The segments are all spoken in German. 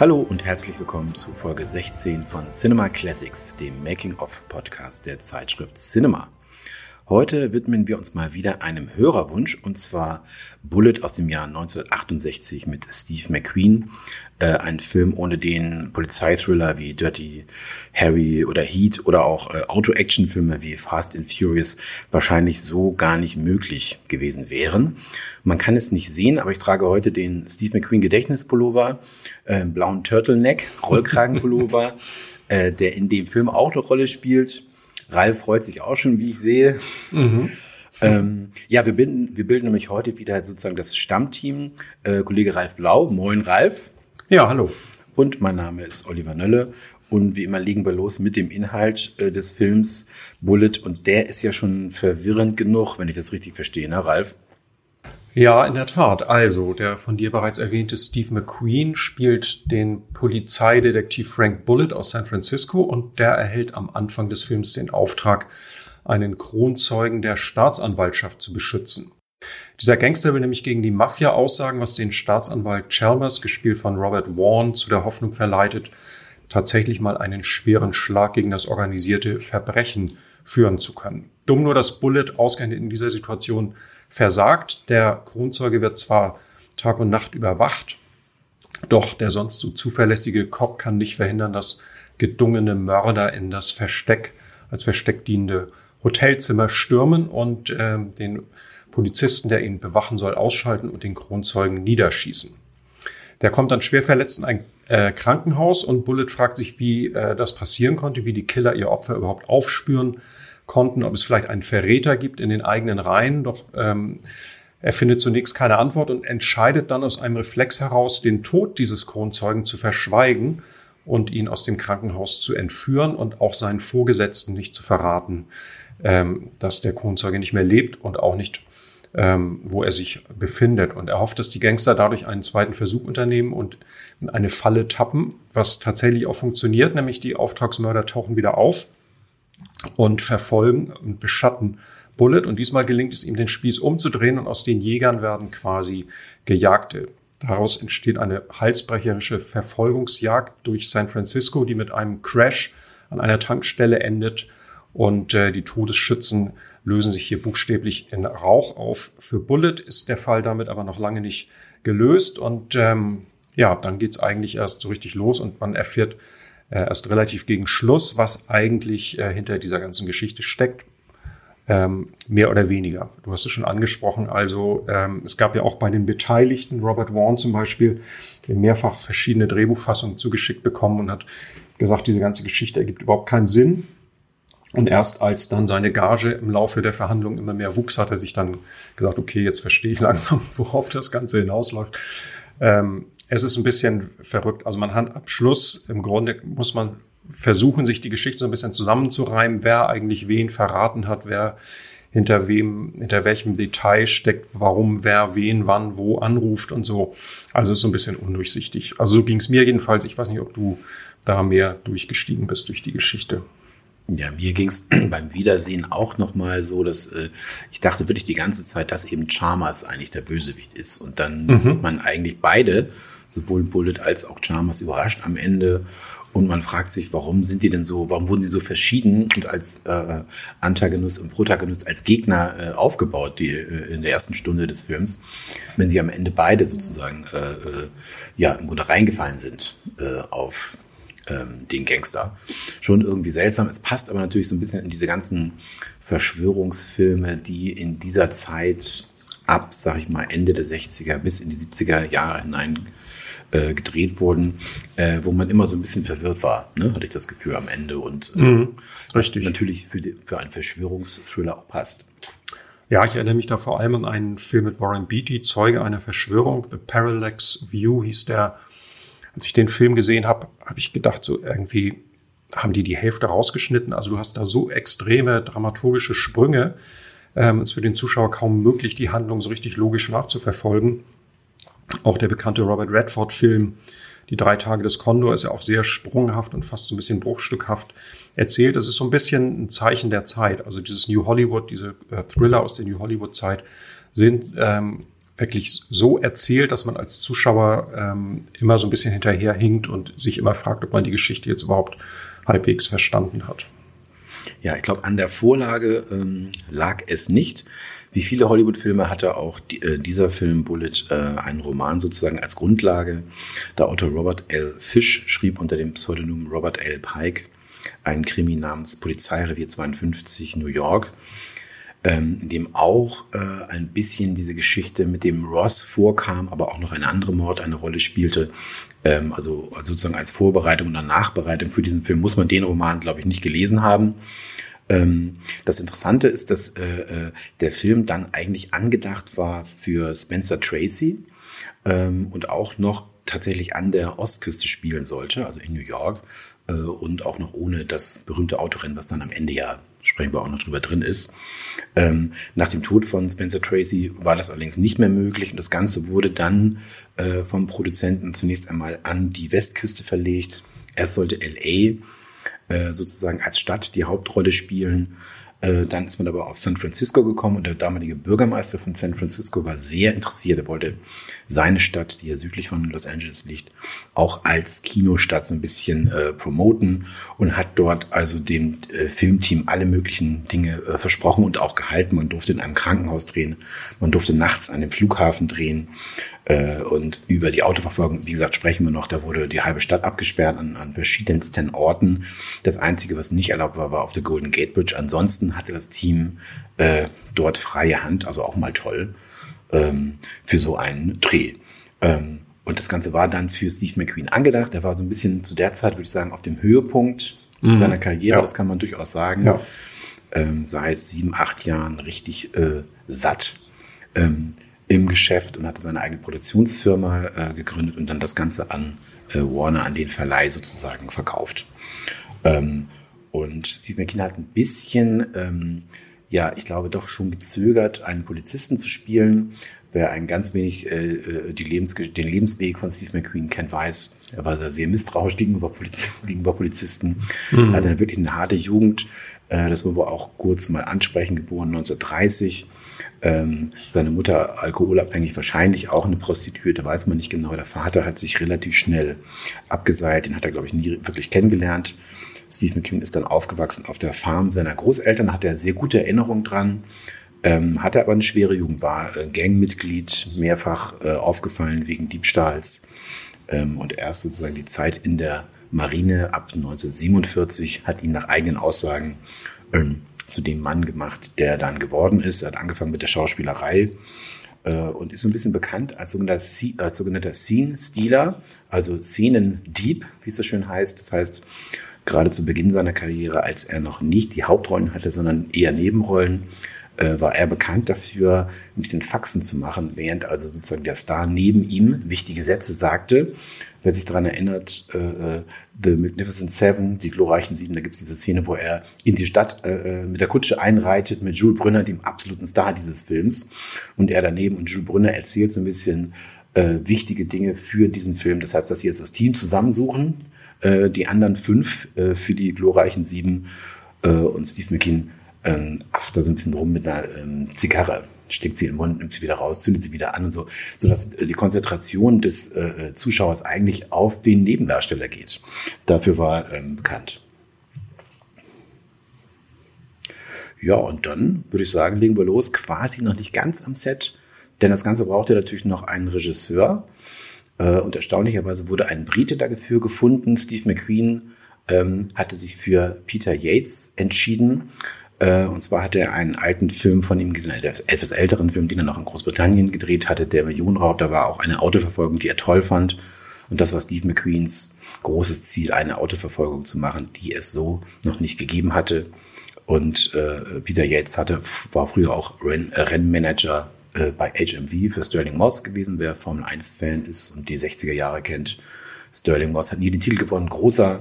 Hallo und herzlich willkommen zu Folge 16 von Cinema Classics, dem Making-of-Podcast der Zeitschrift Cinema. Heute widmen wir uns mal wieder einem Hörerwunsch und zwar Bullet aus dem Jahr 1968 mit Steve McQueen. Äh, ein Film, ohne den Polizeithriller wie Dirty Harry oder Heat oder auch äh, Auto-Action-Filme wie Fast and Furious wahrscheinlich so gar nicht möglich gewesen wären. Man kann es nicht sehen, aber ich trage heute den Steve McQueen Gedächtnispullover, äh, blauen Turtleneck, Rollkragenpullover, äh, der in dem Film auch eine Rolle spielt Ralf freut sich auch schon, wie ich sehe. Mhm. Ähm, ja, wir bilden, wir bilden nämlich heute wieder sozusagen das Stammteam. Äh, Kollege Ralf Blau. Moin, Ralf. Ja, hallo. Und mein Name ist Oliver Nölle. Und wie immer legen wir los mit dem Inhalt äh, des Films Bullet. Und der ist ja schon verwirrend genug, wenn ich das richtig verstehe, ne, Ralf? Ja, in der Tat. Also, der von dir bereits erwähnte Steve McQueen spielt den Polizeidetektiv Frank Bullitt aus San Francisco und der erhält am Anfang des Films den Auftrag, einen Kronzeugen der Staatsanwaltschaft zu beschützen. Dieser Gangster will nämlich gegen die Mafia aussagen, was den Staatsanwalt Chalmers, gespielt von Robert Vaughn, zu der Hoffnung verleitet, tatsächlich mal einen schweren Schlag gegen das organisierte Verbrechen führen zu können. Dumm nur, dass Bullitt ausgerechnet in dieser Situation versagt. Der Kronzeuge wird zwar Tag und Nacht überwacht, doch der sonst so zuverlässige Cop kann nicht verhindern, dass gedungene Mörder in das Versteck, als Versteck dienende Hotelzimmer stürmen und äh, den Polizisten, der ihn bewachen soll, ausschalten und den Kronzeugen niederschießen. Der kommt dann schwer verletzt in ein äh, Krankenhaus und Bullet fragt sich, wie äh, das passieren konnte, wie die Killer ihr Opfer überhaupt aufspüren konnten, ob es vielleicht einen Verräter gibt in den eigenen Reihen. Doch ähm, er findet zunächst keine Antwort und entscheidet dann aus einem Reflex heraus, den Tod dieses Kronzeugen zu verschweigen und ihn aus dem Krankenhaus zu entführen und auch seinen Vorgesetzten nicht zu verraten, ähm, dass der Kronzeuge nicht mehr lebt und auch nicht, ähm, wo er sich befindet. Und er hofft, dass die Gangster dadurch einen zweiten Versuch unternehmen und in eine Falle tappen, was tatsächlich auch funktioniert, nämlich die Auftragsmörder tauchen wieder auf und verfolgen und beschatten Bullet. Und diesmal gelingt es ihm, den Spieß umzudrehen und aus den Jägern werden quasi Gejagte. Daraus entsteht eine halsbrecherische Verfolgungsjagd durch San Francisco, die mit einem Crash an einer Tankstelle endet. Und äh, die Todesschützen lösen sich hier buchstäblich in Rauch auf. Für Bullet ist der Fall damit aber noch lange nicht gelöst. Und ähm, ja, dann geht's eigentlich erst so richtig los und man erfährt äh, erst relativ gegen Schluss, was eigentlich äh, hinter dieser ganzen Geschichte steckt. Ähm, mehr oder weniger. Du hast es schon angesprochen. Also ähm, es gab ja auch bei den Beteiligten, Robert Vaughn zum Beispiel, mehrfach verschiedene Drehbuchfassungen zugeschickt bekommen und hat gesagt, diese ganze Geschichte ergibt überhaupt keinen Sinn. Und erst als dann seine Gage im Laufe der Verhandlungen immer mehr wuchs, hat er sich dann gesagt, okay, jetzt verstehe ich langsam, worauf das Ganze hinausläuft. Ähm, es ist ein bisschen verrückt. Also man hat Abschluss. Im Grunde muss man versuchen, sich die Geschichte so ein bisschen zusammenzureimen, wer eigentlich wen verraten hat, wer hinter wem, hinter welchem Detail steckt, warum wer wen wann wo anruft und so. Also es ist so ein bisschen undurchsichtig. Also so ging es mir jedenfalls. Ich weiß nicht, ob du da mehr durchgestiegen bist durch die Geschichte. Ja, mir ging es beim Wiedersehen auch nochmal so, dass äh, ich dachte wirklich die ganze Zeit, dass eben Chalmers eigentlich der Bösewicht ist. Und dann mhm. sieht man eigentlich beide sowohl Bullet als auch Chalmers überrascht am Ende. Und man fragt sich, warum sind die denn so, warum wurden die so verschieden und als äh, Antagonist und Protagonist als Gegner äh, aufgebaut, die äh, in der ersten Stunde des Films, wenn sie am Ende beide sozusagen äh, äh, ja im Grunde reingefallen sind äh, auf ähm, den Gangster. Schon irgendwie seltsam. Es passt aber natürlich so ein bisschen in diese ganzen Verschwörungsfilme, die in dieser Zeit ab, sag ich mal, Ende der 60er bis in die 70er Jahre hinein äh, gedreht wurden, äh, wo man immer so ein bisschen verwirrt war, ne? hatte ich das Gefühl am Ende. Und äh, mhm, richtig. natürlich für, die, für einen Verschwörungsthriller auch passt. Ja, ich erinnere mich da vor allem an einen Film mit Warren Beatty, Zeuge einer Verschwörung. The Parallax View hieß der. Als ich den Film gesehen habe, habe ich gedacht, so irgendwie haben die die Hälfte rausgeschnitten. Also du hast da so extreme dramaturgische Sprünge. Ähm, es ist für den Zuschauer kaum möglich, die Handlung so richtig logisch nachzuverfolgen. Auch der bekannte Robert Redford-Film Die drei Tage des Kondor ist ja auch sehr sprunghaft und fast so ein bisschen bruchstückhaft erzählt. Es ist so ein bisschen ein Zeichen der Zeit. Also dieses New Hollywood, diese äh, Thriller aus der New Hollywood-Zeit sind, ähm, wirklich so erzählt, dass man als Zuschauer ähm, immer so ein bisschen hinterherhinkt und sich immer fragt, ob man die Geschichte jetzt überhaupt halbwegs verstanden hat. Ja, ich glaube, an der Vorlage ähm, lag es nicht. Wie viele Hollywood-Filme hatte auch die, äh, dieser Film Bullet äh, einen Roman sozusagen als Grundlage. Der Autor Robert L. Fish schrieb unter dem Pseudonym Robert L. Pike einen Krimi namens Polizeirevier 52 New York, ähm, in dem auch äh, ein bisschen diese Geschichte mit dem Ross vorkam, aber auch noch ein anderer Mord eine Rolle spielte. Ähm, also sozusagen als Vorbereitung oder Nachbereitung für diesen Film muss man den Roman, glaube ich, nicht gelesen haben. Ähm, das Interessante ist, dass äh, äh, der Film dann eigentlich angedacht war für Spencer Tracy ähm, und auch noch tatsächlich an der Ostküste spielen sollte, also in New York äh, und auch noch ohne das berühmte Autorennen, was dann am Ende ja sprechen wir auch noch drüber drin ist. Ähm, nach dem Tod von Spencer Tracy war das allerdings nicht mehr möglich und das Ganze wurde dann äh, vom Produzenten zunächst einmal an die Westküste verlegt. Erst sollte LA äh, sozusagen als Stadt die Hauptrolle spielen dann ist man aber auf San Francisco gekommen und der damalige Bürgermeister von San Francisco war sehr interessiert. Er wollte seine Stadt, die ja südlich von Los Angeles liegt, auch als Kinostadt so ein bisschen äh, promoten und hat dort also dem äh, Filmteam alle möglichen Dinge äh, versprochen und auch gehalten. Man durfte in einem Krankenhaus drehen, man durfte nachts an dem Flughafen drehen äh, und über die Autoverfolgung, wie gesagt, sprechen wir noch, da wurde die halbe Stadt abgesperrt an, an verschiedensten Orten. Das Einzige, was nicht erlaubt war, war auf der Golden Gate Bridge. Ansonsten hatte das Team äh, dort freie Hand, also auch mal toll, ähm, für so einen Dreh. Ähm, und das Ganze war dann für Steve McQueen angedacht. Er war so ein bisschen zu der Zeit, würde ich sagen, auf dem Höhepunkt mhm. seiner Karriere, ja. das kann man durchaus sagen. Ja. Ähm, seit sieben, acht Jahren richtig äh, satt. Ähm, im Geschäft und hatte seine eigene Produktionsfirma äh, gegründet und dann das Ganze an äh, Warner, an den Verleih sozusagen verkauft. Ähm, und Steve McKean hat ein bisschen, ähm, ja, ich glaube doch schon gezögert, einen Polizisten zu spielen. Wer ein ganz wenig äh, äh Lebens den Lebensweg von Steve McQueen kennt, weiß, er war sehr misstrauisch gegenüber, Poliz gegenüber Polizisten. Mhm. Er hatte wirklich eine harte Jugend. Äh, das wollen wir auch kurz mal ansprechen, geboren 1930 ähm, seine Mutter alkoholabhängig, wahrscheinlich auch eine Prostituierte, weiß man nicht genau. Der Vater hat sich relativ schnell abgeseilt, den hat er, glaube ich, nie wirklich kennengelernt. Steve McQueen ist dann aufgewachsen auf der Farm seiner Großeltern, hat er sehr gute Erinnerungen dran, ähm, hatte aber eine schwere Jugend, war äh, Gangmitglied, mehrfach äh, aufgefallen wegen Diebstahls ähm, und erst sozusagen die Zeit in der Marine ab 1947 hat ihn nach eigenen Aussagen ähm, zu dem Mann gemacht, der dann geworden ist. Er hat angefangen mit der Schauspielerei äh, und ist so ein bisschen bekannt als sogenannter, als sogenannter Scene-Stealer, also Szenendieb, wie es so schön heißt. Das heißt, gerade zu Beginn seiner Karriere, als er noch nicht die Hauptrollen hatte, sondern eher Nebenrollen, äh, war er bekannt dafür, ein bisschen Faxen zu machen, während also sozusagen der Star neben ihm wichtige Sätze sagte. Wer sich daran erinnert, äh, äh, The Magnificent Seven, die glorreichen Sieben, da gibt es diese Szene, wo er in die Stadt äh, äh, mit der Kutsche einreitet mit Jules Brünner, dem absoluten Star dieses Films. Und er daneben und Jules Brünner erzählt so ein bisschen äh, wichtige Dinge für diesen Film. Das heißt, dass sie jetzt das Team zusammensuchen, äh, die anderen fünf äh, für die glorreichen Sieben äh, und Steve McKean ähm, afft da so ein bisschen rum mit einer ähm, Zigarre, steckt sie in den Mund, nimmt sie wieder raus, zündet sie wieder an und so, sodass die Konzentration des äh, Zuschauers eigentlich auf den Nebendarsteller geht. Dafür war ähm, bekannt. Ja, und dann würde ich sagen, legen wir los, quasi noch nicht ganz am Set, denn das Ganze brauchte natürlich noch einen Regisseur. Äh, und erstaunlicherweise wurde ein Brite dafür gefunden. Steve McQueen ähm, hatte sich für Peter Yates entschieden. Äh, und zwar hat er einen alten Film von ihm gesehen, etwas älteren Film, den er noch in Großbritannien gedreht hatte, der Millionenraub. Da war auch eine Autoverfolgung, die er toll fand. Und das war Steve McQueens großes Ziel, eine Autoverfolgung zu machen, die es so noch nicht gegeben hatte. Und äh, Peter Yates hatte, war früher auch Renn, äh, Rennmanager äh, bei HMV für Sterling Moss gewesen, wer Formel 1-Fan ist und die 60er Jahre kennt. Sterling Moss hat nie den Titel gewonnen, großer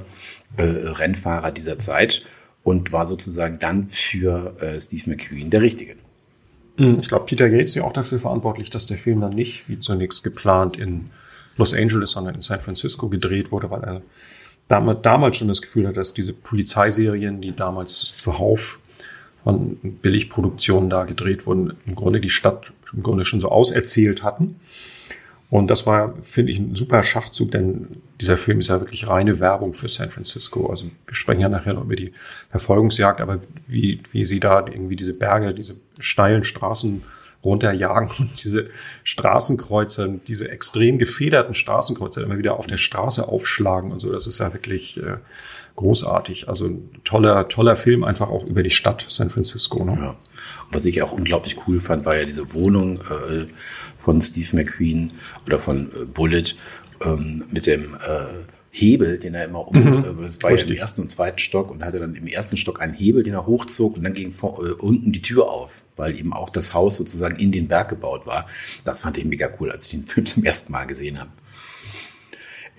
äh, Rennfahrer dieser Zeit und war sozusagen dann für äh, Steve McQueen der Richtige. Hm, ich glaube, Peter Gates ist ja auch dafür verantwortlich, dass der Film dann nicht, wie zunächst geplant, in Los Angeles, sondern in San Francisco gedreht wurde, weil er damals, damals schon das Gefühl hat, dass diese Polizeiserien, die damals zuhauf von Billigproduktionen da gedreht wurden, im Grunde die Stadt im Grunde schon so auserzählt hatten. Und das war, finde ich, ein super Schachzug, denn dieser Film ist ja wirklich reine Werbung für San Francisco. Also wir sprechen ja nachher noch über die Verfolgungsjagd, aber wie, wie sie da irgendwie diese Berge, diese steilen Straßen runterjagen und diese Straßenkreuze, diese extrem gefederten Straßenkreuze immer wieder auf der Straße aufschlagen und so. Das ist ja wirklich äh, großartig. Also ein toller, toller Film einfach auch über die Stadt San Francisco. Ne? Ja. Was ich auch unglaublich cool fand, war ja diese Wohnung äh, von Steve McQueen oder von äh, Bullet ähm, mit dem äh, Hebel, den er immer um, mhm. Äh, das war ja im ersten und zweiten Stock und hatte dann im ersten Stock einen Hebel, den er hochzog und dann ging vor, äh, unten die Tür auf, weil eben auch das Haus sozusagen in den Berg gebaut war. Das fand ich mega cool, als ich den Film zum ersten Mal gesehen habe.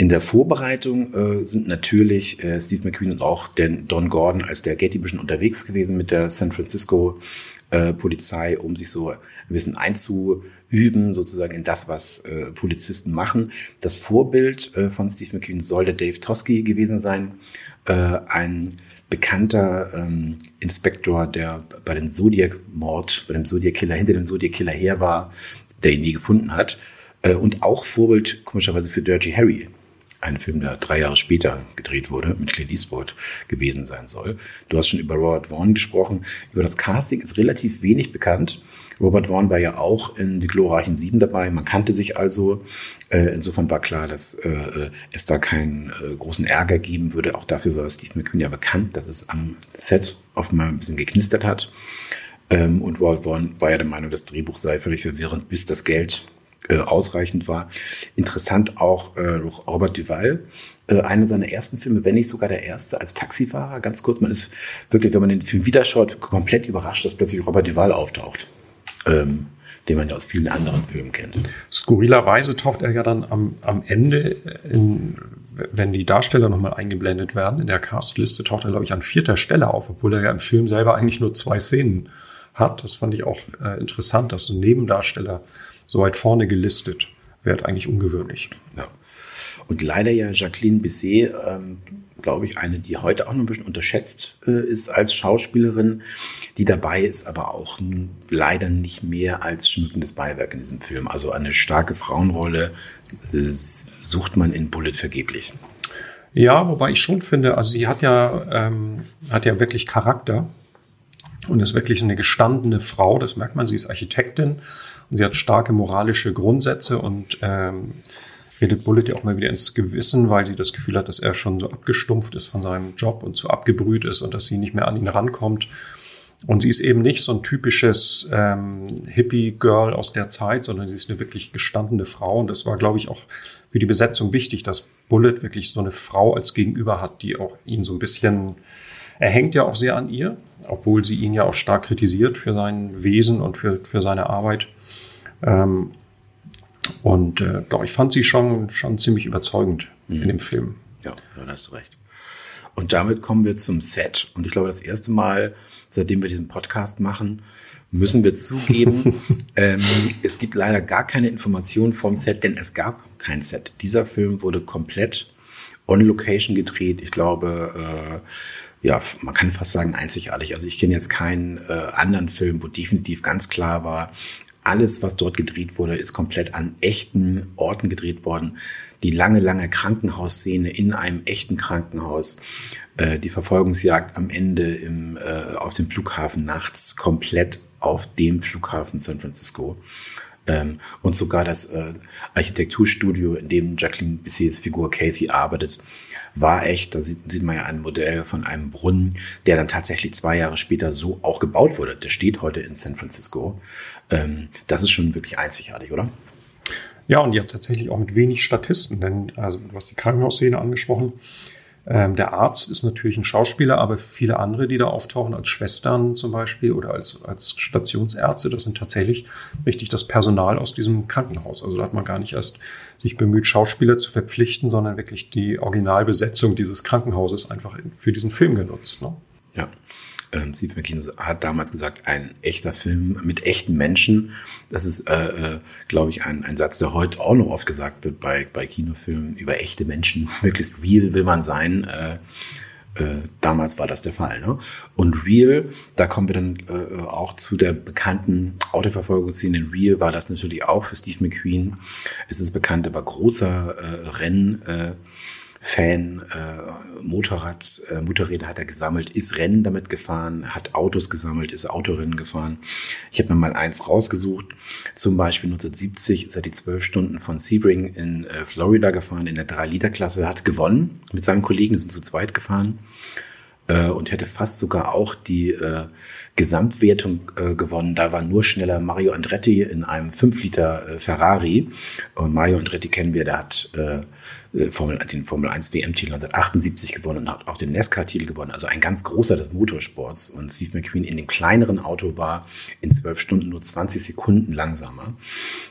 In der Vorbereitung äh, sind natürlich äh, Steve McQueen und auch den Don Gordon als der Getty bisschen unterwegs gewesen mit der San Francisco äh, Polizei, um sich so ein bisschen einzuüben, sozusagen in das, was äh, Polizisten machen. Das Vorbild äh, von Steve McQueen sollte Dave Tosky gewesen sein, äh, ein bekannter ähm, Inspektor, der bei dem Zodiac-Mord, bei dem Zodiac-Killer, hinter dem Zodiac-Killer her war, der ihn nie gefunden hat. Und auch Vorbild, komischerweise, für Dirty Harry, ein Film, der drei Jahre später gedreht wurde, mit Clint Eastwood gewesen sein soll. Du hast schon über Robert Vaughn gesprochen. Über das Casting ist relativ wenig bekannt. Robert Vaughn war ja auch in Die glorreichen Sieben dabei. Man kannte sich also. Äh, insofern war klar, dass äh, es da keinen äh, großen Ärger geben würde. Auch dafür war Steve McQueen ja bekannt, dass es am Set offenbar ein bisschen geknistert hat. Ähm, und Robert Vaughn war ja der Meinung, das Drehbuch sei völlig verwirrend, bis das Geld äh, ausreichend war. Interessant auch äh, Robert Duval, äh, einer seiner ersten Filme, wenn nicht sogar der erste als Taxifahrer. Ganz kurz, man ist wirklich, wenn man den Film wieder schaut, komplett überrascht, dass plötzlich Robert Duval auftaucht. Ähm, den man ja aus vielen anderen Filmen kennt. Skurrilerweise taucht er ja dann am, am Ende, in, wenn die Darsteller nochmal eingeblendet werden, in der Castliste taucht er, glaube ich, an vierter Stelle auf, obwohl er ja im Film selber eigentlich nur zwei Szenen hat. Das fand ich auch äh, interessant, dass ein Nebendarsteller so weit vorne gelistet wird, eigentlich ungewöhnlich. Ja. Und leider ja Jacqueline Bisset, ähm, glaube ich, eine, die heute auch noch ein bisschen unterschätzt äh, ist als Schauspielerin, die dabei ist, aber auch leider nicht mehr als schmückendes Beiwerk in diesem Film. Also eine starke Frauenrolle äh, sucht man in Bullet vergeblich. Ja, wobei ich schon finde, also sie hat ja, ähm, hat ja wirklich Charakter und ist wirklich eine gestandene Frau, das merkt man, sie ist Architektin Sie hat starke moralische Grundsätze und ähm, redet Bullet ja auch mal wieder ins Gewissen, weil sie das Gefühl hat, dass er schon so abgestumpft ist von seinem Job und so abgebrüht ist und dass sie nicht mehr an ihn rankommt. Und sie ist eben nicht so ein typisches ähm, Hippie-Girl aus der Zeit, sondern sie ist eine wirklich gestandene Frau. Und das war, glaube ich, auch für die Besetzung wichtig, dass Bullet wirklich so eine Frau als Gegenüber hat, die auch ihn so ein bisschen, er hängt ja auch sehr an ihr, obwohl sie ihn ja auch stark kritisiert für sein Wesen und für, für seine Arbeit. Ähm, und äh, doch, ich fand sie schon, schon ziemlich überzeugend mhm. in dem Film. Ja, da hast du recht. Und damit kommen wir zum Set. Und ich glaube, das erste Mal, seitdem wir diesen Podcast machen, müssen wir zugeben, ähm, es gibt leider gar keine Informationen vom Set, denn es gab kein Set. Dieser Film wurde komplett on Location gedreht. Ich glaube, äh, ja, man kann fast sagen einzigartig. Also ich kenne jetzt keinen äh, anderen Film, wo definitiv ganz klar war, alles, was dort gedreht wurde, ist komplett an echten Orten gedreht worden. Die lange, lange Krankenhausszene in einem echten Krankenhaus. Äh, die Verfolgungsjagd am Ende im, äh, auf dem Flughafen nachts komplett auf dem Flughafen San Francisco. Ähm, und sogar das äh, Architekturstudio, in dem Jacqueline Bissets Figur Kathy arbeitet, war echt, da sieht, sieht man ja ein Modell von einem Brunnen, der dann tatsächlich zwei Jahre später so auch gebaut wurde. Der steht heute in San Francisco. Ähm, das ist schon wirklich einzigartig, oder? Ja, und die hat tatsächlich auch mit wenig Statisten, denn also du hast die Krankenhausszene angesprochen. Ähm, der Arzt ist natürlich ein Schauspieler, aber viele andere, die da auftauchen, als Schwestern zum Beispiel oder als, als Stationsärzte, das sind tatsächlich richtig das Personal aus diesem Krankenhaus. Also da hat man gar nicht erst sich bemüht, Schauspieler zu verpflichten, sondern wirklich die Originalbesetzung dieses Krankenhauses einfach für diesen Film genutzt. Ne? Ja. Ähm, Steve McKean hat damals gesagt, ein echter Film mit echten Menschen. Das ist, äh, äh, glaube ich, ein, ein Satz, der heute auch noch oft gesagt wird bei, bei Kinofilmen über echte Menschen. Möglichst real will man sein. Äh, Äh, damals war das der Fall. Ne? Und Real, da kommen wir dann äh, auch zu der bekannten Autoverfolgungsszene. Real war das natürlich auch für Steve McQueen. Es ist bekannt, er war großer äh, Renn. Äh, Fan, äh, Motorrad, äh, Motorräder hat er gesammelt, ist Rennen damit gefahren, hat Autos gesammelt, ist Autorennen gefahren. Ich habe mir mal eins rausgesucht. Zum Beispiel 1970 ist er die zwölf Stunden von Sebring in äh, Florida gefahren, in der 3-Liter-Klasse, hat gewonnen mit seinem Kollegen, sind zu zweit gefahren äh, und hätte fast sogar auch die äh, Gesamtwertung äh, gewonnen. Da war nur schneller Mario Andretti in einem 5 Liter äh, Ferrari. Und Mario Andretti kennen wir, der hat äh, äh, Formel, den Formel 1 WM-Titel 1978 gewonnen und hat auch den NASCAR-Titel gewonnen. Also ein ganz großer des Motorsports. Und Steve McQueen in dem kleineren Auto war in zwölf Stunden nur 20 Sekunden langsamer.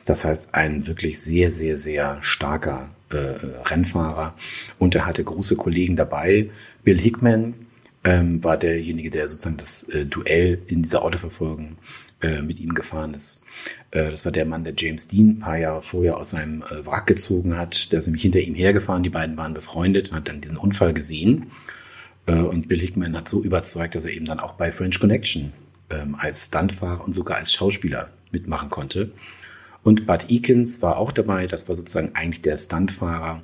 Das heißt, ein wirklich sehr, sehr, sehr starker Rennfahrer. Und er hatte große Kollegen dabei. Bill Hickman ähm, war derjenige, der sozusagen das äh, Duell in dieser Autoverfolgung äh, mit ihm gefahren ist. Äh, das war der Mann, der James Dean ein paar Jahre vorher aus seinem äh, Wrack gezogen hat. Der ist nämlich hinter ihm hergefahren. Die beiden waren befreundet und hat dann diesen Unfall gesehen. Äh, und Bill Hickman hat so überzeugt, dass er eben dann auch bei French Connection ähm, als Stuntfahrer und sogar als Schauspieler mitmachen konnte. Und Bud Eakins war auch dabei. Das war sozusagen eigentlich der Stuntfahrer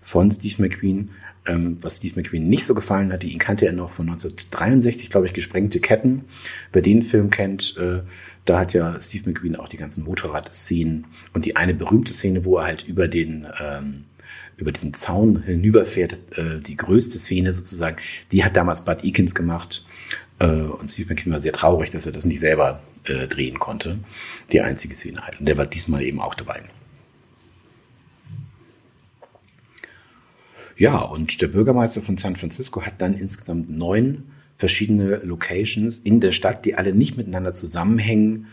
von Steve McQueen. Ähm, was Steve McQueen nicht so gefallen hatte, ihn kannte er noch von 1963, glaube ich, Gesprengte Ketten. Wer den Film kennt, äh, da hat ja Steve McQueen auch die ganzen Motorradszenen und die eine berühmte Szene, wo er halt über den ähm, über diesen Zaun hinüberfährt, äh, die größte Szene sozusagen, die hat damals Bud Eakins gemacht. Äh, und Steve McQueen war sehr traurig, dass er das nicht selber äh, drehen konnte. Die einzige Szene halt. Und der war diesmal eben auch dabei. Ja, und der Bürgermeister von San Francisco hat dann insgesamt neun verschiedene Locations in der Stadt, die alle nicht miteinander zusammenhängen,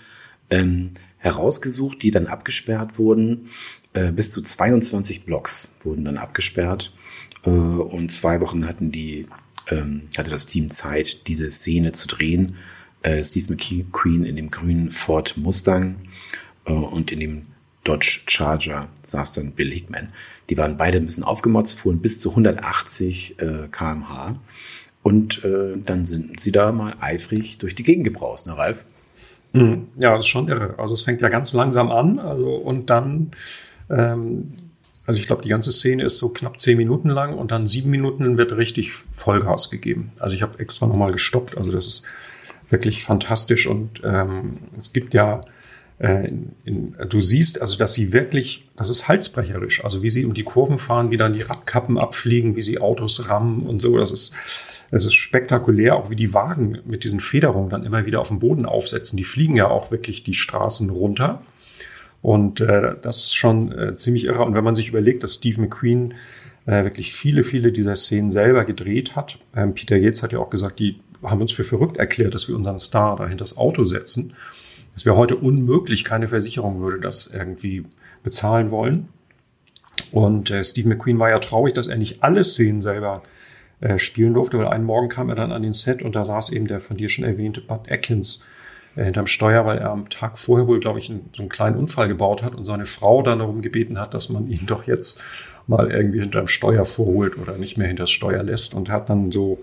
ähm, herausgesucht, die dann abgesperrt wurden. Äh, bis zu 22 Blocks wurden dann abgesperrt. Äh, und zwei Wochen hatten die, ähm, hatte das Team Zeit, diese Szene zu drehen. Äh, Steve McQueen in dem grünen Ford Mustang äh, und in dem Dodge Charger saß dann Bill Hickman. Die waren beide ein bisschen aufgemotzt, fuhren bis zu 180 äh, kmh. Und äh, dann sind sie da mal eifrig durch die Gegend gebraust, ne, Ralf? Mhm. Ja, das ist schon irre. Also es fängt ja ganz langsam an, also und dann, ähm, also ich glaube, die ganze Szene ist so knapp zehn Minuten lang und dann sieben Minuten wird richtig Vollgas gegeben. Also ich habe extra nochmal gestoppt. Also das ist wirklich fantastisch und ähm, es gibt ja äh, in, in, du siehst also, dass sie wirklich, das ist halsbrecherisch, also wie sie um die Kurven fahren, wie dann die Radkappen abfliegen, wie sie Autos rammen und so, das ist, es ist spektakulär, auch wie die Wagen mit diesen Federungen dann immer wieder auf den Boden aufsetzen. Die fliegen ja auch wirklich die Straßen runter. Und äh, das ist schon äh, ziemlich irre. Und wenn man sich überlegt, dass Steve McQueen äh, wirklich viele, viele dieser Szenen selber gedreht hat. Ähm, Peter Yates hat ja auch gesagt, die haben uns für verrückt erklärt, dass wir unseren Star dahinter das Auto setzen. Das wäre heute unmöglich, keine Versicherung würde das irgendwie bezahlen wollen. Und äh, Steve McQueen war ja traurig, dass er nicht alle Szenen selber äh, spielen durfte, weil einen Morgen kam er dann an den Set und da saß eben der von dir schon erwähnte Bud Atkins hinterm Steuer, weil er am Tag vorher wohl, glaube ich, einen, so einen kleinen Unfall gebaut hat und seine Frau dann darum gebeten hat, dass man ihn doch jetzt mal irgendwie hinterm Steuer vorholt oder nicht mehr hinters Steuer lässt und hat dann so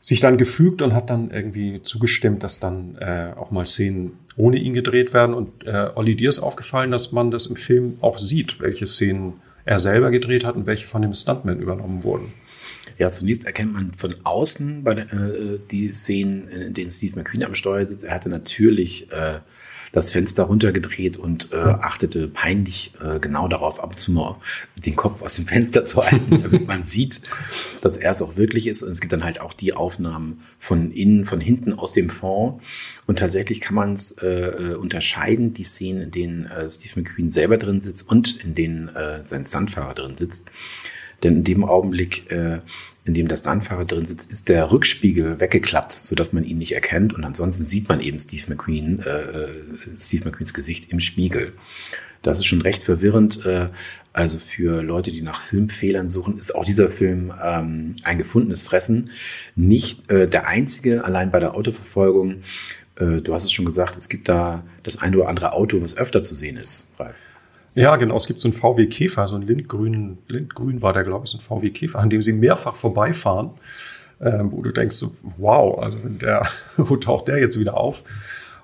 sich dann gefügt und hat dann irgendwie zugestimmt, dass dann äh, auch mal Szenen ohne ihn gedreht werden. Und äh, Olli, dir ist aufgefallen, dass man das im Film auch sieht, welche Szenen er selber gedreht hat und welche von dem Stuntman übernommen wurden. Ja, zunächst erkennt man von außen bei der, äh, die Szenen, in denen Steve McQueen am Steuer sitzt. Er hatte natürlich äh, das Fenster runtergedreht und äh, achtete peinlich äh, genau darauf, ab und zu mal den Kopf aus dem Fenster zu halten, damit man sieht, dass er es auch wirklich ist. Und es gibt dann halt auch die Aufnahmen von innen, von hinten aus dem Fond. Und tatsächlich kann man es äh, unterscheiden, die Szenen, in denen äh, Steve McQueen selber drin sitzt und in denen äh, sein Stuntfahrer drin sitzt. Denn in dem Augenblick, äh, in dem der Stuntfahrer drin sitzt, ist der Rückspiegel weggeklappt, sodass man ihn nicht erkennt. Und ansonsten sieht man eben Steve McQueen, äh, äh, Steve McQueens Gesicht im Spiegel. Das ist schon recht verwirrend. Äh, also für Leute, die nach Filmfehlern suchen, ist auch dieser Film ähm, ein gefundenes Fressen. Nicht äh, der einzige, allein bei der Autoverfolgung. Äh, du hast es schon gesagt, es gibt da das eine oder andere Auto, was öfter zu sehen ist, Ralf. Ja, genau. Es gibt so einen VW Käfer, so einen Lindgrün, Lindgrün war der, glaube ich, so ein VW Käfer, an dem sie mehrfach vorbeifahren, äh, wo du denkst, wow, also wenn der, wo taucht der jetzt wieder auf?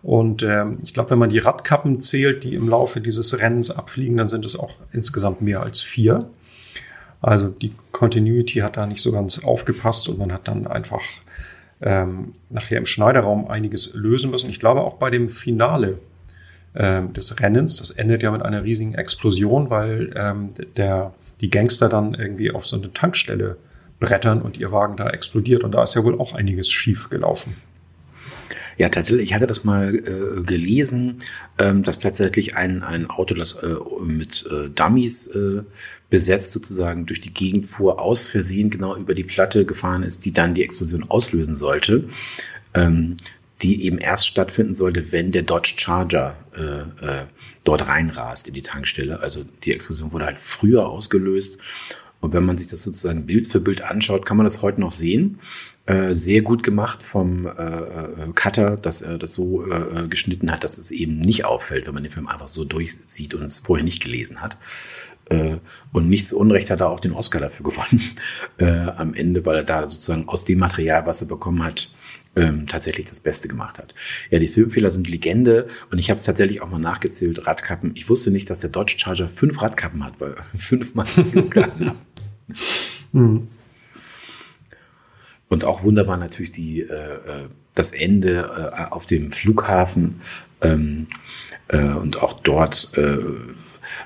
Und ähm, ich glaube, wenn man die Radkappen zählt, die im Laufe dieses Rennens abfliegen, dann sind es auch insgesamt mehr als vier. Also die Continuity hat da nicht so ganz aufgepasst und man hat dann einfach ähm, nachher im Schneiderraum einiges lösen müssen. Ich glaube auch bei dem Finale ähm, des Rennens, das endet ja mit einer riesigen Explosion, weil ähm, der, die Gangster dann irgendwie auf so eine Tankstelle brettern und ihr Wagen da explodiert. Und da ist ja wohl auch einiges schief gelaufen. Ja, tatsächlich, ich hatte das mal äh, gelesen, ähm, dass tatsächlich ein, ein Auto, das äh, mit äh, Dummies äh, besetzt sozusagen durch die Gegend fuhr, aus Versehen genau über die Platte gefahren ist, die dann die Explosion auslösen sollte. Ähm, die eben erst stattfinden sollte, wenn der Dodge Charger äh, äh, dort reinrast in die Tankstelle. Also die Explosion wurde halt früher ausgelöst. Und wenn man sich das sozusagen Bild für Bild anschaut, kann man das heute noch sehen. Äh, sehr gut gemacht vom äh, äh, Cutter, dass er das so äh, geschnitten hat, dass es eben nicht auffällt, wenn man den Film einfach so durchsieht und es vorher nicht gelesen hat. Äh, und nichts Unrecht hat er auch den Oscar dafür gewonnen äh, am Ende, weil er da sozusagen aus dem Material, was er bekommen hat, ähm, tatsächlich das Beste gemacht hat. Ja, die Filmfehler sind Legende und ich habe es tatsächlich auch mal nachgezählt, Radkappen. Ich wusste nicht, dass der Dodge Charger fünf Radkappen hat, weil fünfmal Flugkarten haben. Mhm. Und auch wunderbar natürlich die, äh, äh, das Ende äh, auf dem Flughafen ähm, äh, und auch dort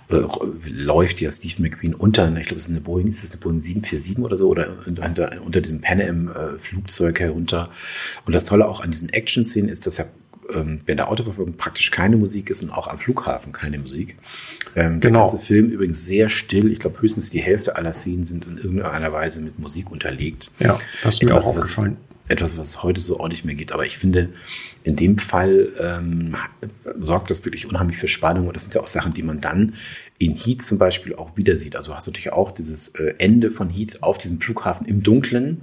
äh, läuft ja Steve McQueen unter, ich glaube, es ist eine Boeing, ist das eine Boeing 747 oder so, oder unter, unter diesem Pan Am äh, Flugzeug herunter. Und das Tolle auch an diesen Action-Szenen ist, dass ja ähm, bei der Autoverfolgung praktisch keine Musik ist und auch am Flughafen keine Musik. Ähm, genau. Der ganze Film übrigens sehr still. Ich glaube, höchstens die Hälfte aller Szenen sind in irgendeiner Weise mit Musik unterlegt. Ja, das ist mir Etwas, auch aufgefallen. Etwas, was heute so nicht mehr gibt. Aber ich finde, in dem Fall ähm, sorgt das wirklich unheimlich für Spannung. Und das sind ja auch Sachen, die man dann in Heat zum Beispiel auch wieder sieht. Also hast du natürlich auch dieses äh, Ende von Heat auf diesem Flughafen im Dunkeln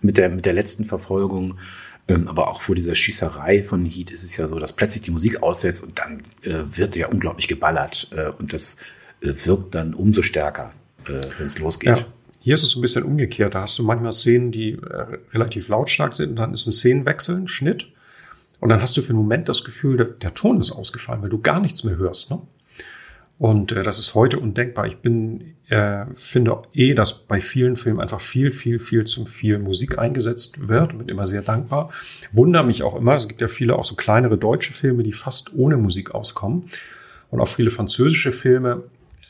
mit der, mit der letzten Verfolgung. Ähm, aber auch vor dieser Schießerei von Heat ist es ja so, dass plötzlich die Musik aussetzt und dann äh, wird ja unglaublich geballert. Äh, und das äh, wirkt dann umso stärker, äh, wenn es losgeht. Ja. Hier ist es ein bisschen umgekehrt. Da hast du manchmal Szenen, die äh, relativ lautstark sind und dann ist ein Szenenwechsel, ein Schnitt. Und dann hast du für einen Moment das Gefühl, der, der Ton ist ausgefallen, weil du gar nichts mehr hörst. Ne? Und äh, das ist heute undenkbar. Ich bin, äh, finde eh, dass bei vielen Filmen einfach viel, viel, viel zu viel Musik eingesetzt wird und bin immer sehr dankbar. Wunder mich auch immer. Es gibt ja viele auch so kleinere deutsche Filme, die fast ohne Musik auskommen. Und auch viele französische Filme,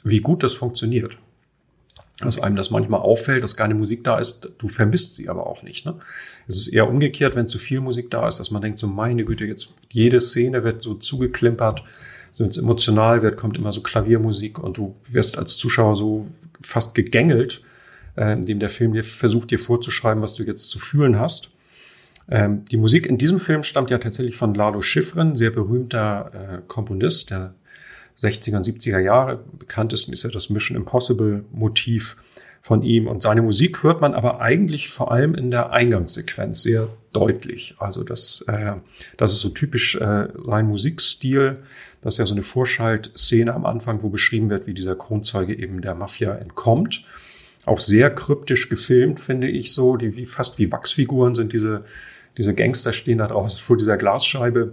wie gut das funktioniert. Dass einem das manchmal auffällt, dass keine Musik da ist, du vermisst sie aber auch nicht. Ne? Es ist eher umgekehrt, wenn zu viel Musik da ist, dass man denkt, so meine Güte, jetzt jede Szene wird so zugeklimpert wenn es emotional wird, kommt immer so Klaviermusik und du wirst als Zuschauer so fast gegängelt, äh, indem der Film dir versucht, dir vorzuschreiben, was du jetzt zu fühlen hast. Ähm, die Musik in diesem Film stammt ja tatsächlich von Lalo Schifrin, sehr berühmter äh, Komponist der 60er und 70er Jahre. Bekanntesten ist ja das Mission Impossible Motiv von ihm. Und seine Musik hört man aber eigentlich vor allem in der Eingangssequenz sehr deutlich. Also das, äh, das ist so typisch äh, sein Musikstil. Das ist ja so eine Vorschaltszene am Anfang, wo beschrieben wird, wie dieser Kronzeuge eben der Mafia entkommt. Auch sehr kryptisch gefilmt, finde ich so. Die wie, fast wie Wachsfiguren sind diese, diese Gangster stehen da draußen vor dieser Glasscheibe,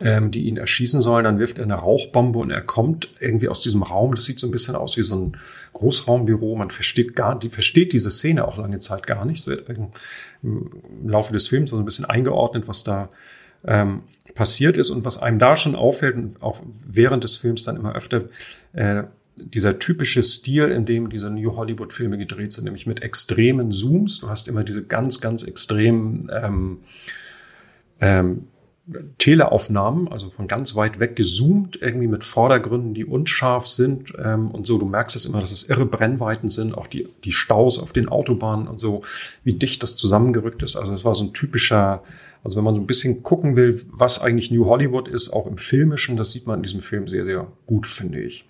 ähm, die ihn erschießen sollen. Dann wirft er eine Rauchbombe und er kommt irgendwie aus diesem Raum. Das sieht so ein bisschen aus wie so ein Großraumbüro. Man versteht gar, die versteht diese Szene auch lange Zeit gar nicht. So im Laufe des Films so ein bisschen eingeordnet, was da ähm, passiert ist und was einem da schon auffällt und auch während des Films dann immer öfter äh, dieser typische Stil, in dem diese New Hollywood-Filme gedreht sind, nämlich mit extremen Zooms. Du hast immer diese ganz, ganz extremen ähm, ähm, Teleaufnahmen, also von ganz weit weg gezoomt, irgendwie mit Vordergründen, die unscharf sind ähm, und so. Du merkst es immer, dass es irre Brennweiten sind, auch die, die Staus auf den Autobahnen und so, wie dicht das zusammengerückt ist. Also es war so ein typischer also wenn man so ein bisschen gucken will, was eigentlich New Hollywood ist, auch im Filmischen, das sieht man in diesem Film sehr, sehr gut, finde ich.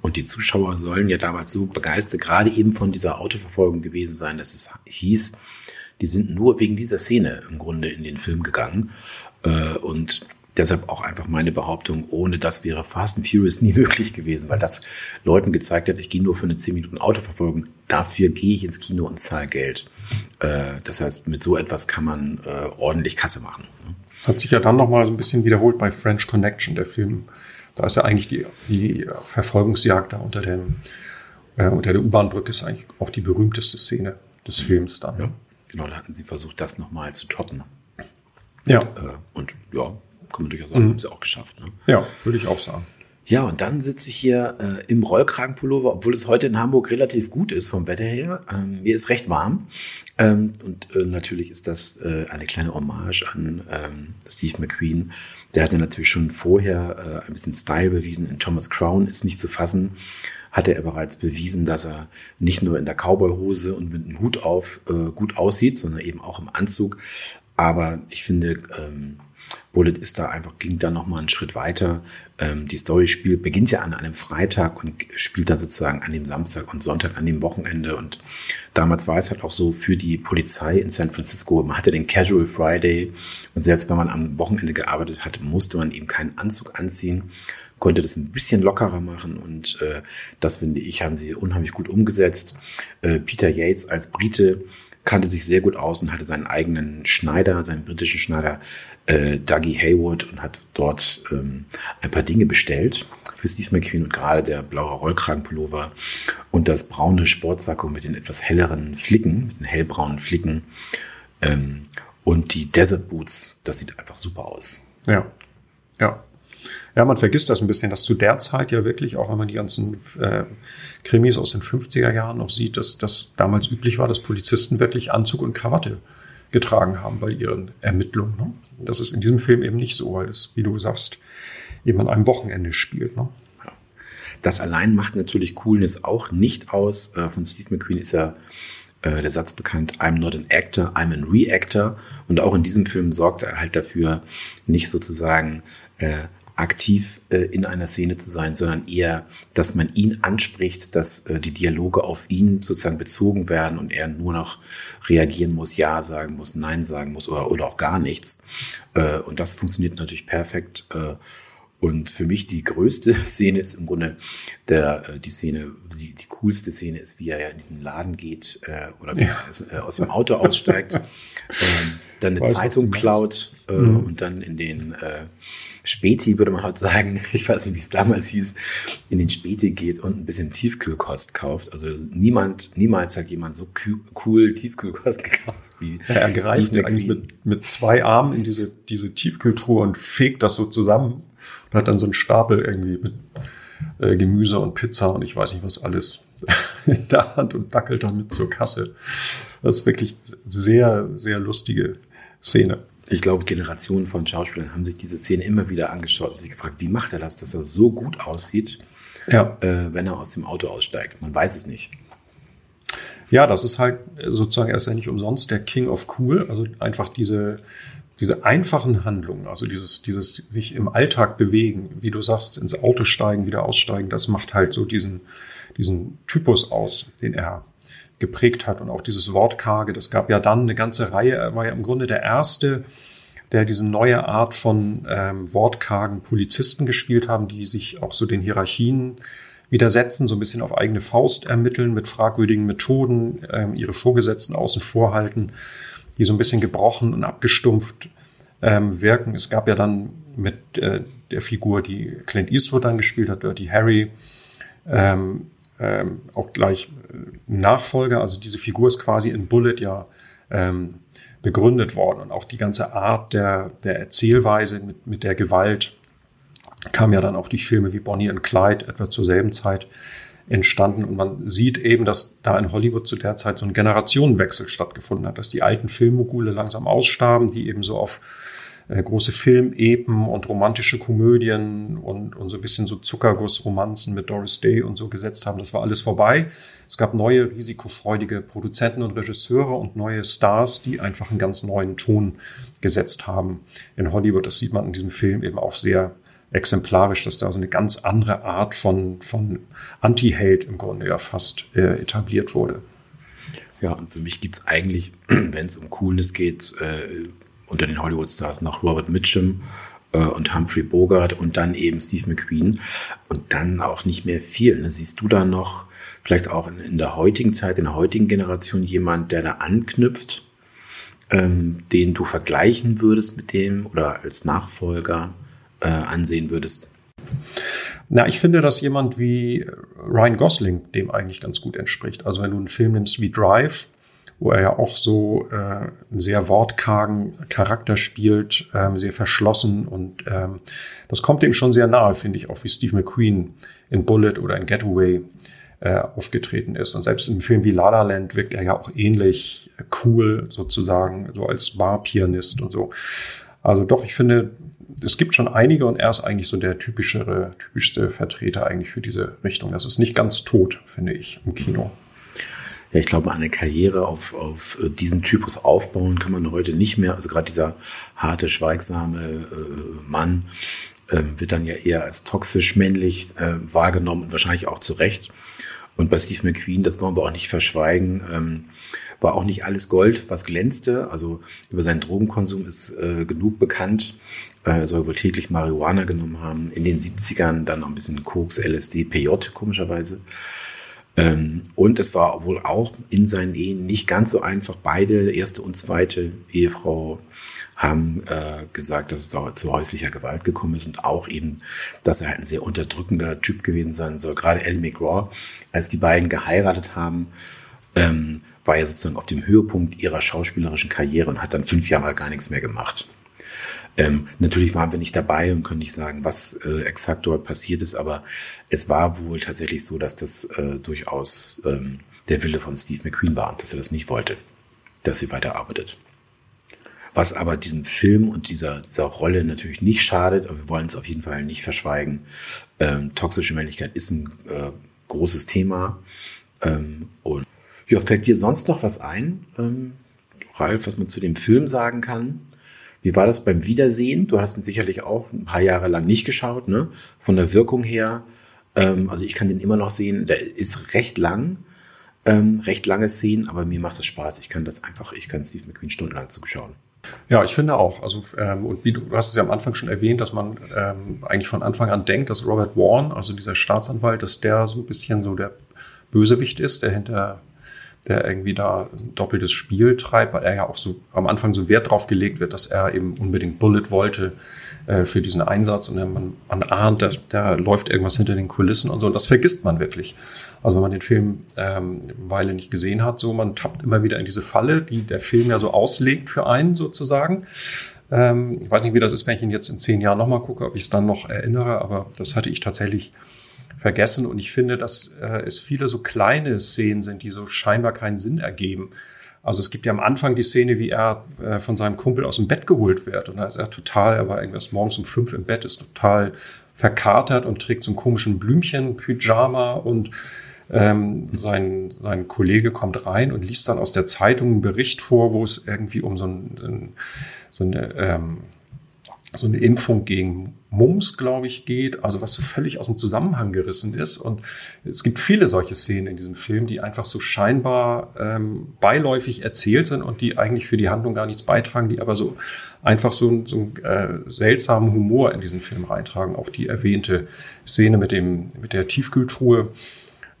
Und die Zuschauer sollen ja damals so begeistert, gerade eben von dieser Autoverfolgung gewesen sein, dass es hieß, die sind nur wegen dieser Szene im Grunde in den Film gegangen. Äh, und deshalb auch einfach meine Behauptung, ohne das wäre Fast and Furious nie möglich gewesen, weil das Leuten gezeigt hat, ich gehe nur für eine 10 Minuten Autoverfolgung, dafür gehe ich ins Kino und zahle Geld. Äh, das heißt, mit so etwas kann man äh, ordentlich Kasse machen. Hat sich ja dann nochmal so ein bisschen wiederholt bei French Connection, der Film. Da ist ja eigentlich die, die Verfolgungsjagd da unter, dem, äh, unter der U-Bahn-Brücke ist eigentlich auch die berühmteste Szene des Films dann. Ja, genau, da hatten sie versucht, das nochmal zu toppen. Ja. Äh, und ja, kann man durchaus sagen, mhm. haben sie auch geschafft. Ne? Ja, würde ich auch sagen. Ja, und dann sitze ich hier äh, im Rollkragenpullover, obwohl es heute in Hamburg relativ gut ist vom Wetter her. Ähm, mir ist recht warm. Ähm, und äh, natürlich ist das äh, eine kleine Hommage an ähm, Steve McQueen. Der hat ja natürlich schon vorher äh, ein bisschen Style bewiesen. In Thomas Crown ist nicht zu fassen. Hatte er bereits bewiesen, dass er nicht nur in der Cowboyhose und mit einem Hut auf äh, gut aussieht, sondern eben auch im Anzug. Aber ich finde, ähm, Bullet ist da einfach, ging da nochmal einen Schritt weiter. Ähm, die Story spielt, beginnt ja an einem Freitag und spielt dann sozusagen an dem Samstag und Sonntag an dem Wochenende. Und damals war es halt auch so für die Polizei in San Francisco, man hatte den Casual Friday und selbst wenn man am Wochenende gearbeitet hatte, musste man eben keinen Anzug anziehen konnte das ein bisschen lockerer machen und äh, das finde ich, haben sie unheimlich gut umgesetzt. Äh, Peter Yates als Brite kannte sich sehr gut aus und hatte seinen eigenen Schneider, seinen britischen Schneider äh, Dougie Haywood und hat dort ähm, ein paar Dinge bestellt für Steve McQueen und gerade der blaue Rollkragenpullover und das braune Sportsacko mit den etwas helleren Flicken, mit den hellbraunen Flicken ähm, und die Desert Boots, das sieht einfach super aus. Ja, ja. Ja, man vergisst das ein bisschen, dass zu der Zeit ja wirklich, auch wenn man die ganzen äh, Krimis aus den 50er Jahren noch sieht, dass das damals üblich war, dass Polizisten wirklich Anzug und Krawatte getragen haben bei ihren Ermittlungen. Ne? Das ist in diesem Film eben nicht so, weil es, wie du sagst, eben an einem Wochenende spielt. Ne? Das allein macht natürlich Coolness auch nicht aus. Äh, von Steve McQueen ist ja äh, der Satz bekannt, I'm not an actor, I'm a reactor. Und auch in diesem Film sorgt er halt dafür, nicht sozusagen äh, aktiv äh, in einer Szene zu sein, sondern eher, dass man ihn anspricht, dass äh, die Dialoge auf ihn sozusagen bezogen werden und er nur noch reagieren muss, Ja sagen muss, Nein sagen muss oder, oder auch gar nichts. Äh, und das funktioniert natürlich perfekt. Und für mich die größte Szene ist im Grunde der, äh, die Szene, die, die coolste Szene ist, wie er ja in diesen Laden geht äh, oder wie ja. er äh, aus dem Auto aussteigt, äh, dann eine Weiß, Zeitung klaut äh, mhm. und dann in den äh, Späti, würde man heute sagen, ich weiß nicht, wie es damals hieß, in den Späti geht und ein bisschen Tiefkühlkost kauft. Also niemand, niemals hat jemand so cool Tiefkühlkost gekauft wie ja, Er gereicht eigentlich mit, mit zwei Armen in diese, diese Tiefkühltruhe und fegt das so zusammen und hat dann so einen Stapel irgendwie mit äh, Gemüse und Pizza und ich weiß nicht was alles in der Hand und dackelt damit zur Kasse. Das ist wirklich sehr, sehr lustige Szene ich glaube, Generationen von Schauspielern haben sich diese Szene immer wieder angeschaut und sich gefragt, wie macht er das, dass er so gut aussieht, ja. äh, wenn er aus dem Auto aussteigt. Man weiß es nicht. Ja, das ist halt sozusagen, er ist ja nicht umsonst der King of Cool, also einfach diese, diese einfachen Handlungen, also dieses, dieses sich im Alltag bewegen, wie du sagst, ins Auto steigen, wieder aussteigen, das macht halt so diesen, diesen Typus aus, den er geprägt hat und auch dieses Wortkarge. Das gab ja dann eine ganze Reihe, er war ja im Grunde der erste, der diese neue Art von ähm, wortkargen Polizisten gespielt haben, die sich auch so den Hierarchien widersetzen, so ein bisschen auf eigene Faust ermitteln mit fragwürdigen Methoden, ähm, ihre Vorgesetzten außen vor halten, die so ein bisschen gebrochen und abgestumpft ähm, wirken. Es gab ja dann mit äh, der Figur, die Clint Eastwood dann gespielt hat, Dirty Harry, ähm, ähm, auch gleich äh, Nachfolger. Also diese Figur ist quasi in Bullet ja ähm, begründet worden. Und auch die ganze Art der, der Erzählweise mit, mit der Gewalt kam ja dann auch durch Filme wie Bonnie und Clyde etwa zur selben Zeit entstanden. Und man sieht eben, dass da in Hollywood zu der Zeit so ein Generationenwechsel stattgefunden hat, dass die alten Filmmogule langsam ausstarben, die eben so auf äh, große Filmepen und romantische Komödien und, und so ein bisschen so Zuckergussromanzen mit Doris Day und so gesetzt haben. Das war alles vorbei. Es gab neue risikofreudige Produzenten und Regisseure und neue Stars, die einfach einen ganz neuen Ton gesetzt haben in Hollywood. Das sieht man in diesem Film eben auch sehr exemplarisch, dass da so eine ganz andere Art von, von Anti-Hate im Grunde ja fast äh, etabliert wurde. Ja, und für mich gibt es eigentlich, wenn es um Coolness geht, äh, unter den Hollywood-Stars noch Robert Mitchum äh, und Humphrey Bogart und dann eben Steve McQueen und dann auch nicht mehr viel. Ne? Siehst du da noch vielleicht auch in, in, der heutigen Zeit, in der heutigen Generation jemand, der da anknüpft, ähm, den du vergleichen würdest mit dem oder als Nachfolger äh, ansehen würdest? Na, ich finde, dass jemand wie Ryan Gosling dem eigentlich ganz gut entspricht. Also wenn du einen Film nimmst wie Drive, wo er ja auch so äh, einen sehr wortkargen Charakter spielt, ähm, sehr verschlossen und ähm, das kommt ihm schon sehr nahe, finde ich, auch wie Steve McQueen in Bullet oder in Getaway äh, aufgetreten ist. Und selbst im Film wie La La Land wirkt er ja auch ähnlich cool sozusagen, so als Barpianist und so. Also doch, ich finde, es gibt schon einige und er ist eigentlich so der typischere, typischste Vertreter eigentlich für diese Richtung. Das ist nicht ganz tot, finde ich, im Kino. Ja, ich glaube, eine Karriere auf, auf äh, diesen Typus aufbauen kann man heute nicht mehr. Also gerade dieser harte, schweigsame äh, Mann äh, wird dann ja eher als toxisch männlich äh, wahrgenommen und wahrscheinlich auch zu Recht. Und bei Steve McQueen, das wollen wir auch nicht verschweigen, ähm, war auch nicht alles Gold, was glänzte. Also über seinen Drogenkonsum ist äh, genug bekannt. Er soll wohl täglich Marihuana genommen haben. In den 70ern dann noch ein bisschen Koks, LSD, PJ, komischerweise. Ähm, und es war wohl auch in seinen Ehen nicht ganz so einfach. Beide, erste und zweite Ehefrau, haben äh, gesagt, dass es da zu häuslicher Gewalt gekommen ist und auch eben, dass er halt ein sehr unterdrückender Typ gewesen sein soll. Gerade Ellie McGraw, als die beiden geheiratet haben, ähm, war er sozusagen auf dem Höhepunkt ihrer schauspielerischen Karriere und hat dann fünf Jahre gar nichts mehr gemacht. Ähm, natürlich waren wir nicht dabei und können nicht sagen, was äh, exakt dort passiert ist, aber es war wohl tatsächlich so, dass das äh, durchaus ähm, der Wille von Steve McQueen war, dass er das nicht wollte, dass sie weiterarbeitet. Was aber diesem Film und dieser, dieser Rolle natürlich nicht schadet, aber wir wollen es auf jeden Fall nicht verschweigen. Ähm, toxische Männlichkeit ist ein äh, großes Thema. Ähm, und ja, fällt dir sonst noch was ein, ähm, Ralf, was man zu dem Film sagen kann? Wie war das beim Wiedersehen? Du hast ihn sicherlich auch ein paar Jahre lang nicht geschaut, ne? Von der Wirkung her. Ähm, also ich kann den immer noch sehen. Der ist recht lang, ähm, recht lange Szenen, aber mir macht das Spaß. Ich kann das einfach, ich kann Steve McQueen stundenlang zuschauen. Ja, ich finde auch. Also ähm, und wie du, du hast es ja am Anfang schon erwähnt, dass man ähm, eigentlich von Anfang an denkt, dass Robert Warren, also dieser Staatsanwalt, dass der so ein bisschen so der Bösewicht ist, der hinter der irgendwie da ein doppeltes Spiel treibt, weil er ja auch so am Anfang so Wert drauf gelegt wird, dass er eben unbedingt Bullet wollte äh, für diesen Einsatz und man, man ahnt, da, da läuft irgendwas hinter den Kulissen und so und das vergisst man wirklich. Also wenn man den Film ähm, Weile nicht gesehen hat, so man tappt immer wieder in diese Falle, die der Film ja so auslegt für einen sozusagen. Ähm, ich weiß nicht, wie das ist, wenn ich ihn jetzt in zehn Jahren nochmal gucke, ob ich es dann noch erinnere, aber das hatte ich tatsächlich vergessen und ich finde, dass äh, es viele so kleine Szenen sind, die so scheinbar keinen Sinn ergeben. Also es gibt ja am Anfang die Szene, wie er äh, von seinem Kumpel aus dem Bett geholt wird. Und da ist er total, er war irgendwas morgens um fünf im Bett, ist total verkatert und trägt so einen komischen Blümchen-Pyjama und ähm, sein, sein Kollege kommt rein und liest dann aus der Zeitung einen Bericht vor, wo es irgendwie um so, ein, so eine ähm, so eine Impfung gegen Mumps, glaube ich, geht, also was so völlig aus dem Zusammenhang gerissen ist. Und es gibt viele solche Szenen in diesem Film, die einfach so scheinbar ähm, beiläufig erzählt sind und die eigentlich für die Handlung gar nichts beitragen, die aber so einfach so, so einen äh, seltsamen Humor in diesen Film reintragen. Auch die erwähnte Szene mit dem mit der Tiefkühltruhe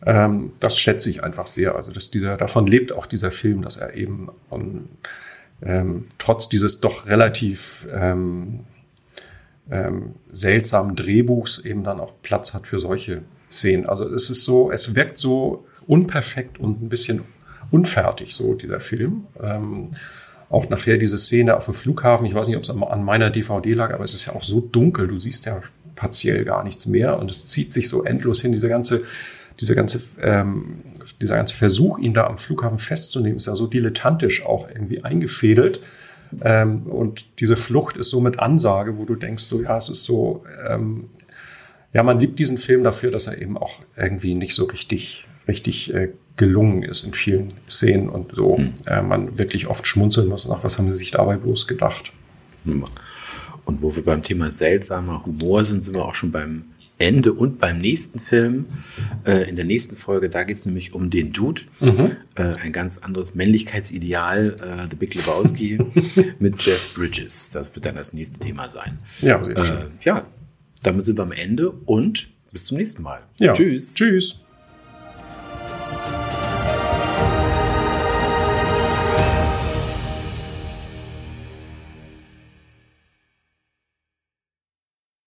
ähm, das schätze ich einfach sehr. Also dass dieser, davon lebt auch dieser Film, dass er eben von, ähm, trotz dieses doch relativ ähm, ähm, seltsamen Drehbuchs eben dann auch Platz hat für solche Szenen. Also es ist so, es wirkt so unperfekt und ein bisschen unfertig, so dieser Film. Ähm, auch nachher diese Szene auf dem Flughafen, ich weiß nicht, ob es an meiner DVD lag, aber es ist ja auch so dunkel, du siehst ja partiell gar nichts mehr und es zieht sich so endlos hin, diese ganze dieser ganze, ähm, dieser ganze Versuch, ihn da am Flughafen festzunehmen, ist ja so dilettantisch auch irgendwie eingefädelt. Ähm, und diese Flucht ist so mit Ansage, wo du denkst, so ja, es ist so, ähm, ja, man liebt diesen Film dafür, dass er eben auch irgendwie nicht so richtig, richtig äh, gelungen ist in vielen Szenen und so hm. äh, man wirklich oft schmunzeln muss nach, was haben sie sich dabei bloß gedacht. Und wo wir beim Thema seltsamer Humor sind, sind wir auch schon beim Ende. Und beim nächsten Film, äh, in der nächsten Folge, da geht es nämlich um den Dude. Mhm. Äh, ein ganz anderes Männlichkeitsideal, äh, The Big Lebowski, mit Jeff Bridges. Das wird dann das nächste Thema sein. Ja, sehr schön. ja, damit sind wir am Ende und bis zum nächsten Mal. Ja. Tschüss. Tschüss.